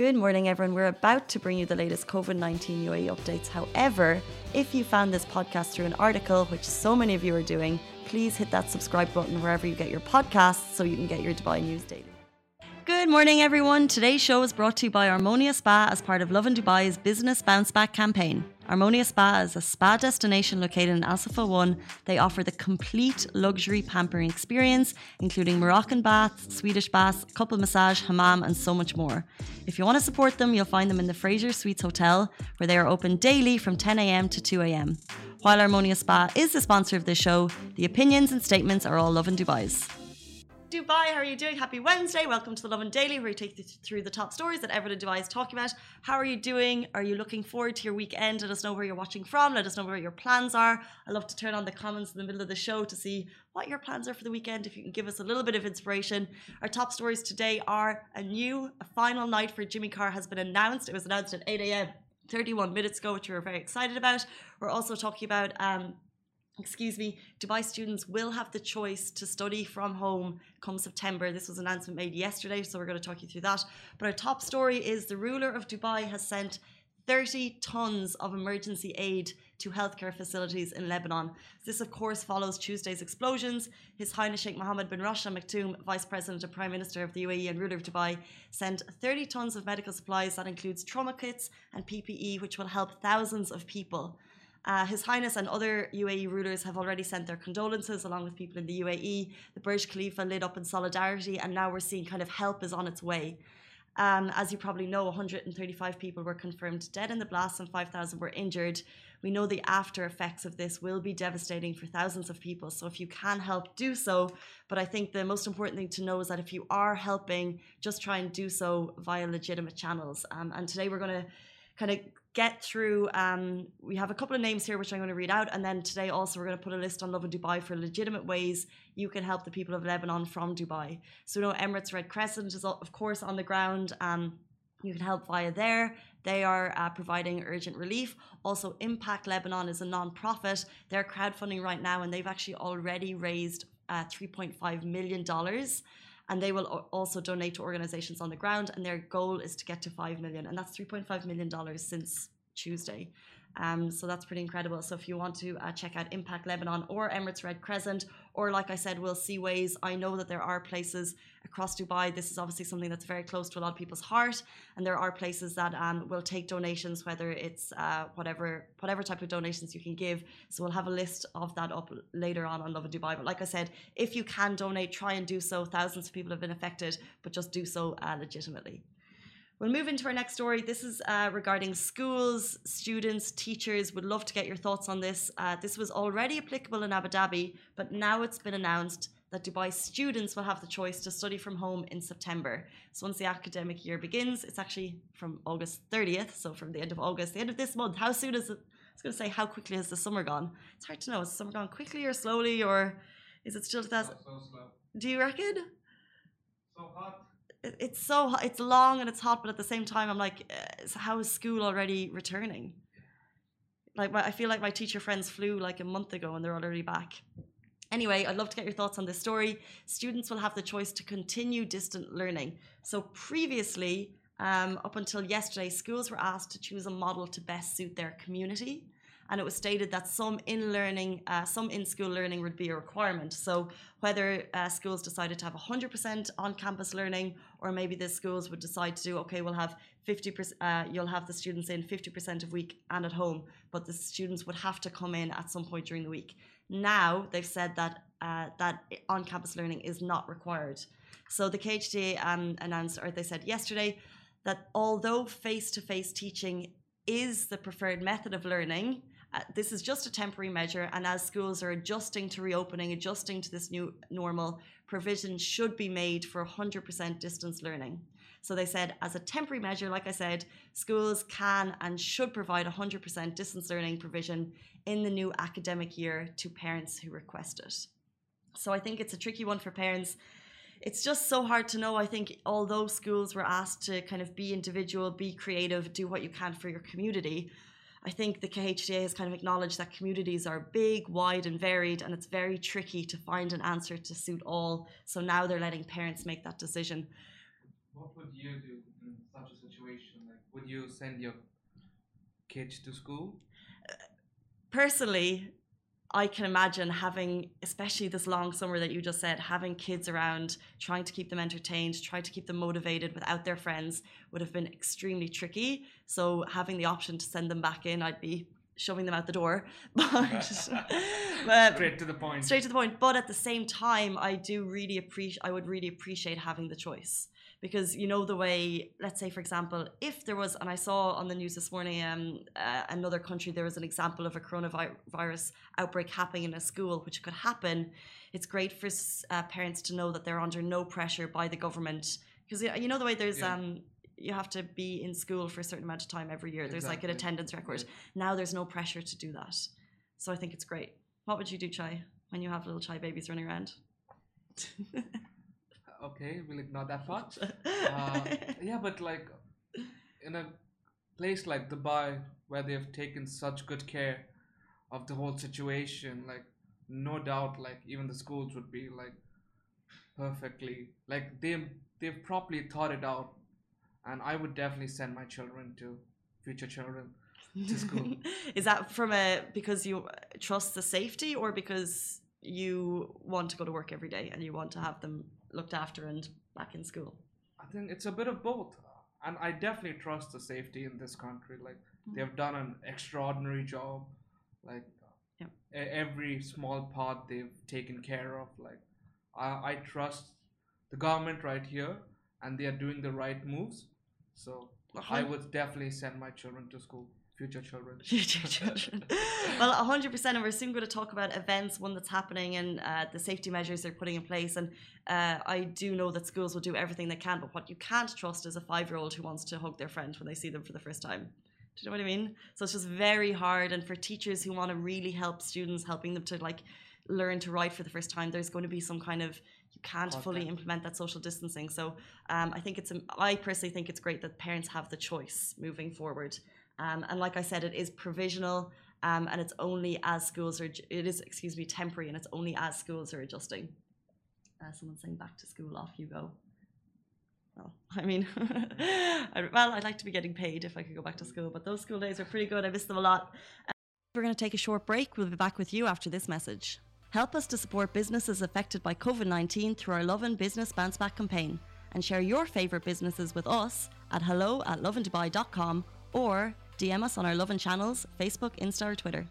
Good morning, everyone. We're about to bring you the latest COVID 19 UAE updates. However, if you found this podcast through an article, which so many of you are doing, please hit that subscribe button wherever you get your podcasts so you can get your Dubai news daily. Good morning, everyone. Today's show is brought to you by Armonia Spa as part of Lovin Dubai's Business Bounce Back campaign. Armonia Spa is a spa destination located in Al Safa 1. They offer the complete luxury pampering experience, including Moroccan baths, Swedish baths, couple massage, hammam, and so much more. If you want to support them, you'll find them in the Fraser Suites Hotel, where they are open daily from 10 a.m. to 2 a.m. While Armonia Spa is the sponsor of this show, the opinions and statements are all Lovin Dubai's. Dubai, how are you doing? Happy Wednesday. Welcome to the Lovin Daily, where we take you through the top stories that everyone in Dubai is talking about. How are you doing? Are you looking forward to your weekend? Let us know where you're watching from. Let us know where your plans are. I love to turn on the comments in the middle of the show to see what your plans are for the weekend. If you can give us a little bit of inspiration. Our top stories today are a new a final night for Jimmy Carr has been announced. It was announced at 8 a.m. 31 minutes ago, which we were very excited about. We're also talking about um, excuse me, Dubai students will have the choice to study from home come September. This was an announcement made yesterday, so we're going to talk you through that. But our top story is the ruler of Dubai has sent 30 tons of emergency aid to healthcare facilities in Lebanon. This, of course, follows Tuesday's explosions. His Highness Sheikh Mohammed bin Rashid Al Maktoum, Vice President and Prime Minister of the UAE and ruler of Dubai, sent 30 tons of medical supplies that includes trauma kits and PPE, which will help thousands of people. Uh, His Highness and other UAE rulers have already sent their condolences, along with people in the UAE. The Burj Khalifa lit up in solidarity, and now we're seeing kind of help is on its way. Um, as you probably know, 135 people were confirmed dead in the blast and 5,000 were injured. We know the after effects of this will be devastating for thousands of people. So, if you can help, do so. But I think the most important thing to know is that if you are helping, just try and do so via legitimate channels. Um, and today we're going to kind of get through. Um, we have a couple of names here which I'm going to read out, and then today also we're going to put a list on Lovin Dubai for legitimate ways you can help the people of Lebanon from Dubai. So, you know, Emirates Red Crescent is of course on the ground. Um, you can help via there. They are uh, providing urgent relief. Also, Impact Lebanon is a non-profit. They're crowdfunding right now, and they've actually already raised uh, 3.5 million dollars and they will also donate to organizations on the ground and their goal is to get to 5 million and that's 3.5 million dollars since tuesday um, so that's pretty incredible. So if you want to uh, check out Impact Lebanon or Emirates Red Crescent, or like I said, we'll see ways. I know that there are places across Dubai. This is obviously something that's very close to a lot of people's heart, and there are places that um, will take donations, whether it's uh, whatever whatever type of donations you can give. So we'll have a list of that up later on on Lovin Dubai. But like I said, if you can donate, try and do so. Thousands of people have been affected, but just do so uh, legitimately. We'll move into our next story. This is uh, regarding schools, students, teachers. Would love to get your thoughts on this. Uh, this was already applicable in Abu Dhabi, but now it's been announced that Dubai students will have the choice to study from home in September. So once the academic year begins, it's actually from August 30th, so from the end of August, the end of this month. How soon is it? I was going to say, how quickly has the summer gone? It's hard to know. Is the summer gone quickly or slowly, or is it still 2000? So Do you reckon? So hot it's so it's long and it's hot, but at the same time, I'm like, uh, how is school already returning? Like, I feel like my teacher friends flew like a month ago and they're already back. Anyway, I'd love to get your thoughts on this story. Students will have the choice to continue distant learning. So previously, um, up until yesterday, schools were asked to choose a model to best suit their community and it was stated that some in learning, uh, some in school learning would be a requirement. So whether uh, schools decided to have 100% on campus learning, or maybe the schools would decide to do, okay, we'll have 50%, uh, you'll have the students in 50% of week and at home, but the students would have to come in at some point during the week. Now they've said that uh, that on campus learning is not required. So the KHDA um, announced, or they said yesterday, that although face to face teaching is the preferred method of learning, uh, this is just a temporary measure, and as schools are adjusting to reopening, adjusting to this new normal, provision should be made for 100% distance learning. So they said, as a temporary measure, like I said, schools can and should provide 100% distance learning provision in the new academic year to parents who request it. So I think it's a tricky one for parents. It's just so hard to know. I think although schools were asked to kind of be individual, be creative, do what you can for your community, I think the KHDA has kind of acknowledged that communities are big, wide, and varied, and it's very tricky to find an answer to suit all. So now they're letting parents make that decision. What would you do in such a situation? Like, would you send your kids to school? personally, I can imagine having, especially this long summer that you just said, having kids around, trying to keep them entertained, trying to keep them motivated without their friends would have been extremely tricky. So having the option to send them back in, I'd be shoving them out the door. But, but uh, Straight to the point. straight to the point. But at the same time, I do really appreciate. I would really appreciate having the choice because you know the way. Let's say, for example, if there was, and I saw on the news this morning, um, uh, another country there was an example of a coronavirus outbreak happening in a school, which could happen. It's great for uh, parents to know that they're under no pressure by the government because you know the way there's Yeah. um. You have to be in school for a certain amount of time every year. There's like an attendance record. Now there's no pressure to do that. So I think it's great. What would you do, Chai, when you have little Chai babies running around? Okay, we'll ignore that part. Uh, yeah, but like in a place like Dubai where they've taken such good care of the whole situation, like no doubt, like even the schools would be like perfectly like they they've properly thought it out, and I would definitely send my children to future children to school. Is that from a because you trust the safety or because you want to go to work every day and you want to have them looked after and back in school? I think it's a bit of both. And I definitely trust the safety in this country. Like mm. they've done an extraordinary job. Like Yeah. every small part they've taken care of. Like I, I trust the government right here, and they are doing the right moves. So I would definitely send my children to school, future children. future children. well, 100%. And we're soon going to talk about events, one that's happening, and uh, the safety measures they're putting in place. And uh, I do know that schools will do everything they can, but what you can't trust is a five year old who wants to hug their friend when they see them for the first time. Do you know what I mean? So it's just very hard. And for teachers who want to really help students, helping them to like learn to write for the first time, there's going to be some kind of you can't fully implement that social distancing. So um, I think it's I personally think it's great that parents have the choice moving forward. Um, and like I said, it is provisional, um, and it's only as schools are. It is excuse me temporary, and it's only as schools are adjusting. Uh, someone's saying back to school, off you go. Well, I mean, well, I'd like to be getting paid if I could go back to school, but those school days are pretty good. I miss them a lot. We're going to take a short break. We'll be back with you after this message. Help us to support businesses affected by COVID 19 through our Lovin Business Bounce Back campaign and share your favourite businesses with us at hello at lovindubai.com or DM us on our Lovin channels Facebook, Insta, or Twitter.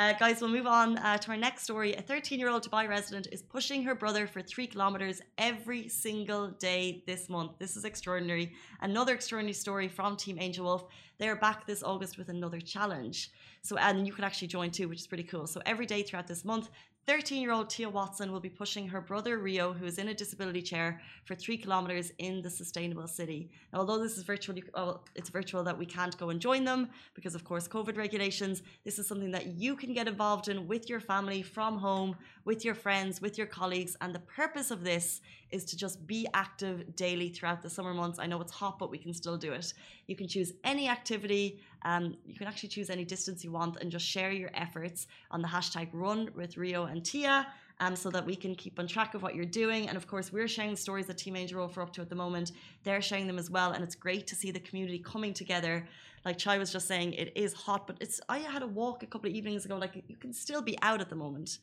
Uh, guys, we'll move on uh, to our next story. A 13 year old Dubai resident is pushing her brother for three kilometres every single day this month. This is extraordinary. Another extraordinary story from Team Angel Wolf. They're back this August with another challenge. So, and you can actually join too, which is pretty cool. So, every day throughout this month, 13 year old Tia Watson will be pushing her brother Rio, who is in a disability chair, for three kilometres in the sustainable city. Now, although this is virtual, you- well, it's virtual that we can't go and join them because, of course, COVID regulations. This is something that you can get involved in with your family from home, with your friends, with your colleagues. And the purpose of this is to just be active daily throughout the summer months. I know it's hot, but we can still do it. You can choose any activity. Um, you can actually choose any distance you want and just share your efforts on the hashtag run with Rio and Tia. Um, so that we can keep on track of what you're doing. And of course, we're sharing stories that Team Angel are up to at the moment. They're sharing them as well. And it's great to see the community coming together. Like Chai was just saying, it is hot, but it's I had a walk a couple of evenings ago. Like you can still be out at the moment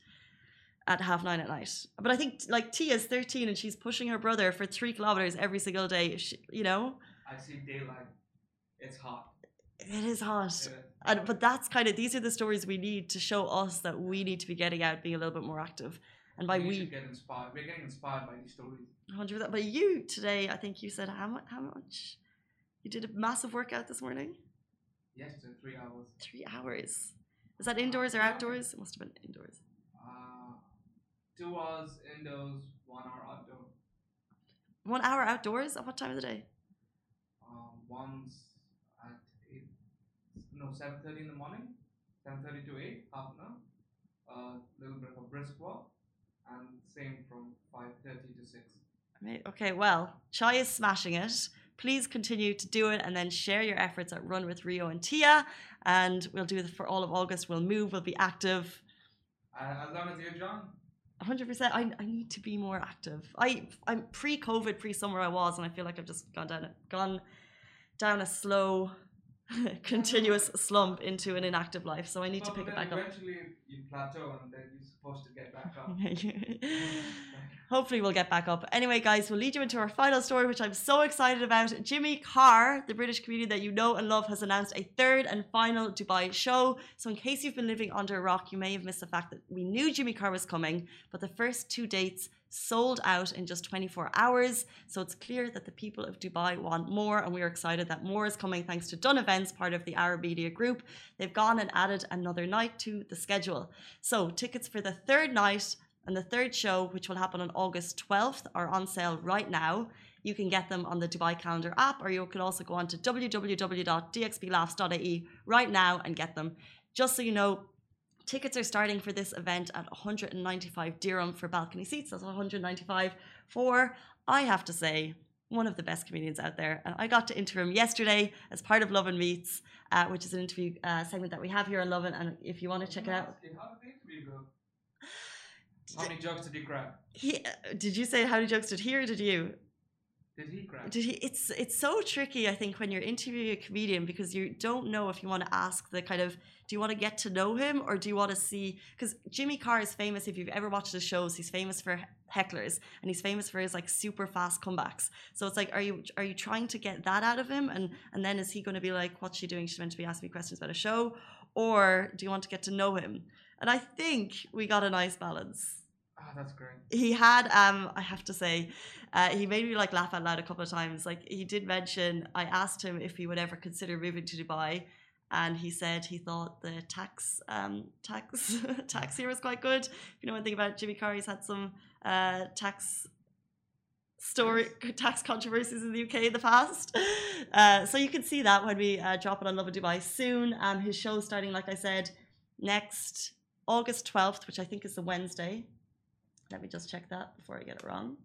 at half nine at night. But I think like Tia's 13 and she's pushing her brother for three kilometers every single day. She, you know, I see daylight. It's hot. it is hot. Yeah. And, but that's kind of these are the stories we need to show us that we need to be getting out, being a little bit more active. And by we, we get inspired. We're getting inspired by these stories. 100%. But you today, I think you said how much? How much? You did a massive workout this morning. Yesterday, three hours. Three hours. Is that indoors or outdoors? It must have been indoors. Uh, two hours indoors, one hour outdoors. One hour outdoors. At what time of the day? Um, one's at eight, no, seven thirty in the morning, seven thirty to eight, half an hour. A little bit of a brisk walk, and same from five thirty to six. Okay, well, Chai is smashing it. Please continue to do it and then share your efforts at Run with Rio and Tia. And we'll do it for all of August. We'll move, we'll be active. Uh, as long as you're John. 100%. I, I need to be more active. I, I'm pre COVID, pre summer, I was, and I feel like I've just gone down, gone down a slow, continuous slump into an inactive life. So I need to pick it back up. eventually you plateau and then you're supposed to get back up. Hopefully, we'll get back up. Anyway, guys, we'll lead you into our final story, which I'm so excited about. Jimmy Carr, the British comedian that you know and love, has announced a third and final Dubai show. So, in case you've been living under a rock, you may have missed the fact that we knew Jimmy Carr was coming, but the first two dates sold out in just 24 hours. So it's clear that the people of Dubai want more, and we are excited that more is coming thanks to Dun Events, part of the Arab Media Group. They've gone and added another night to the schedule. So tickets for the third night and the third show, which will happen on August 12th, are on sale right now. You can get them on the Dubai Calendar app, or you can also go on to www.dxplaughs.ie right now and get them. Just so you know, tickets are starting for this event at 195 dirham for balcony seats. That's 195 for, I have to say, one of the best comedians out there. And I got to interview him yesterday as part of Lovin Meets, uh, which is an interview uh, segment that we have here on Lovin. And if you want to check it out, How did the interview go? How many jokes did he crack? he did you say how many jokes did he or did you? Did he crack? Did he? It's it's so tricky. I think when you're interviewing a comedian because you don't know if you want to ask the kind of do you want to get to know him or do you want to see because Jimmy Carr is famous. If you've ever watched his shows, he's famous for hecklers and he's famous for his like super fast comebacks. So it's like, are you are you trying to get that out of him? And and then is he going to be like, what's she doing? She's meant to be asking me questions about a show, or do you want to get to know him? And I think we got a nice balance. Ah, that's great. he had um i have to say uh, he made me like laugh out loud a couple of times. Like he did mention i asked him if he would ever consider moving to dubai and he said he thought the tax um tax tax here was quite good. If you know anything about jimmy carr he's had some uh tax story tax controversies in the uk in the past. Uh so you can see that when we uh, drop it on Lovin dubai soon. Um his show starting like i said next august 12th which i think is the wednesday let me just check that before I get it wrong.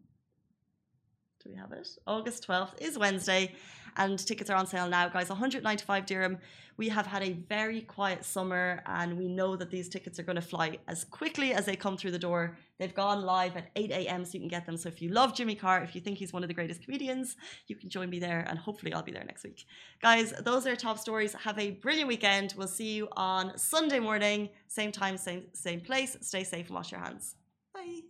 Do we have it? August 12th is Wednesday, and tickets are on sale now, guys. 195 dirham. We have had a very quiet summer, and we know that these tickets are going to fly as quickly as they come through the door. They've gone live at 8 a.m., so you can get them. So if you love Jimmy Carr, if you think he's one of the greatest comedians, you can join me there, and hopefully I'll be there next week. Guys, those are top stories. Have a brilliant weekend. We'll see you on Sunday morning, same time, same same place. Stay safe and wash your hands. Bye.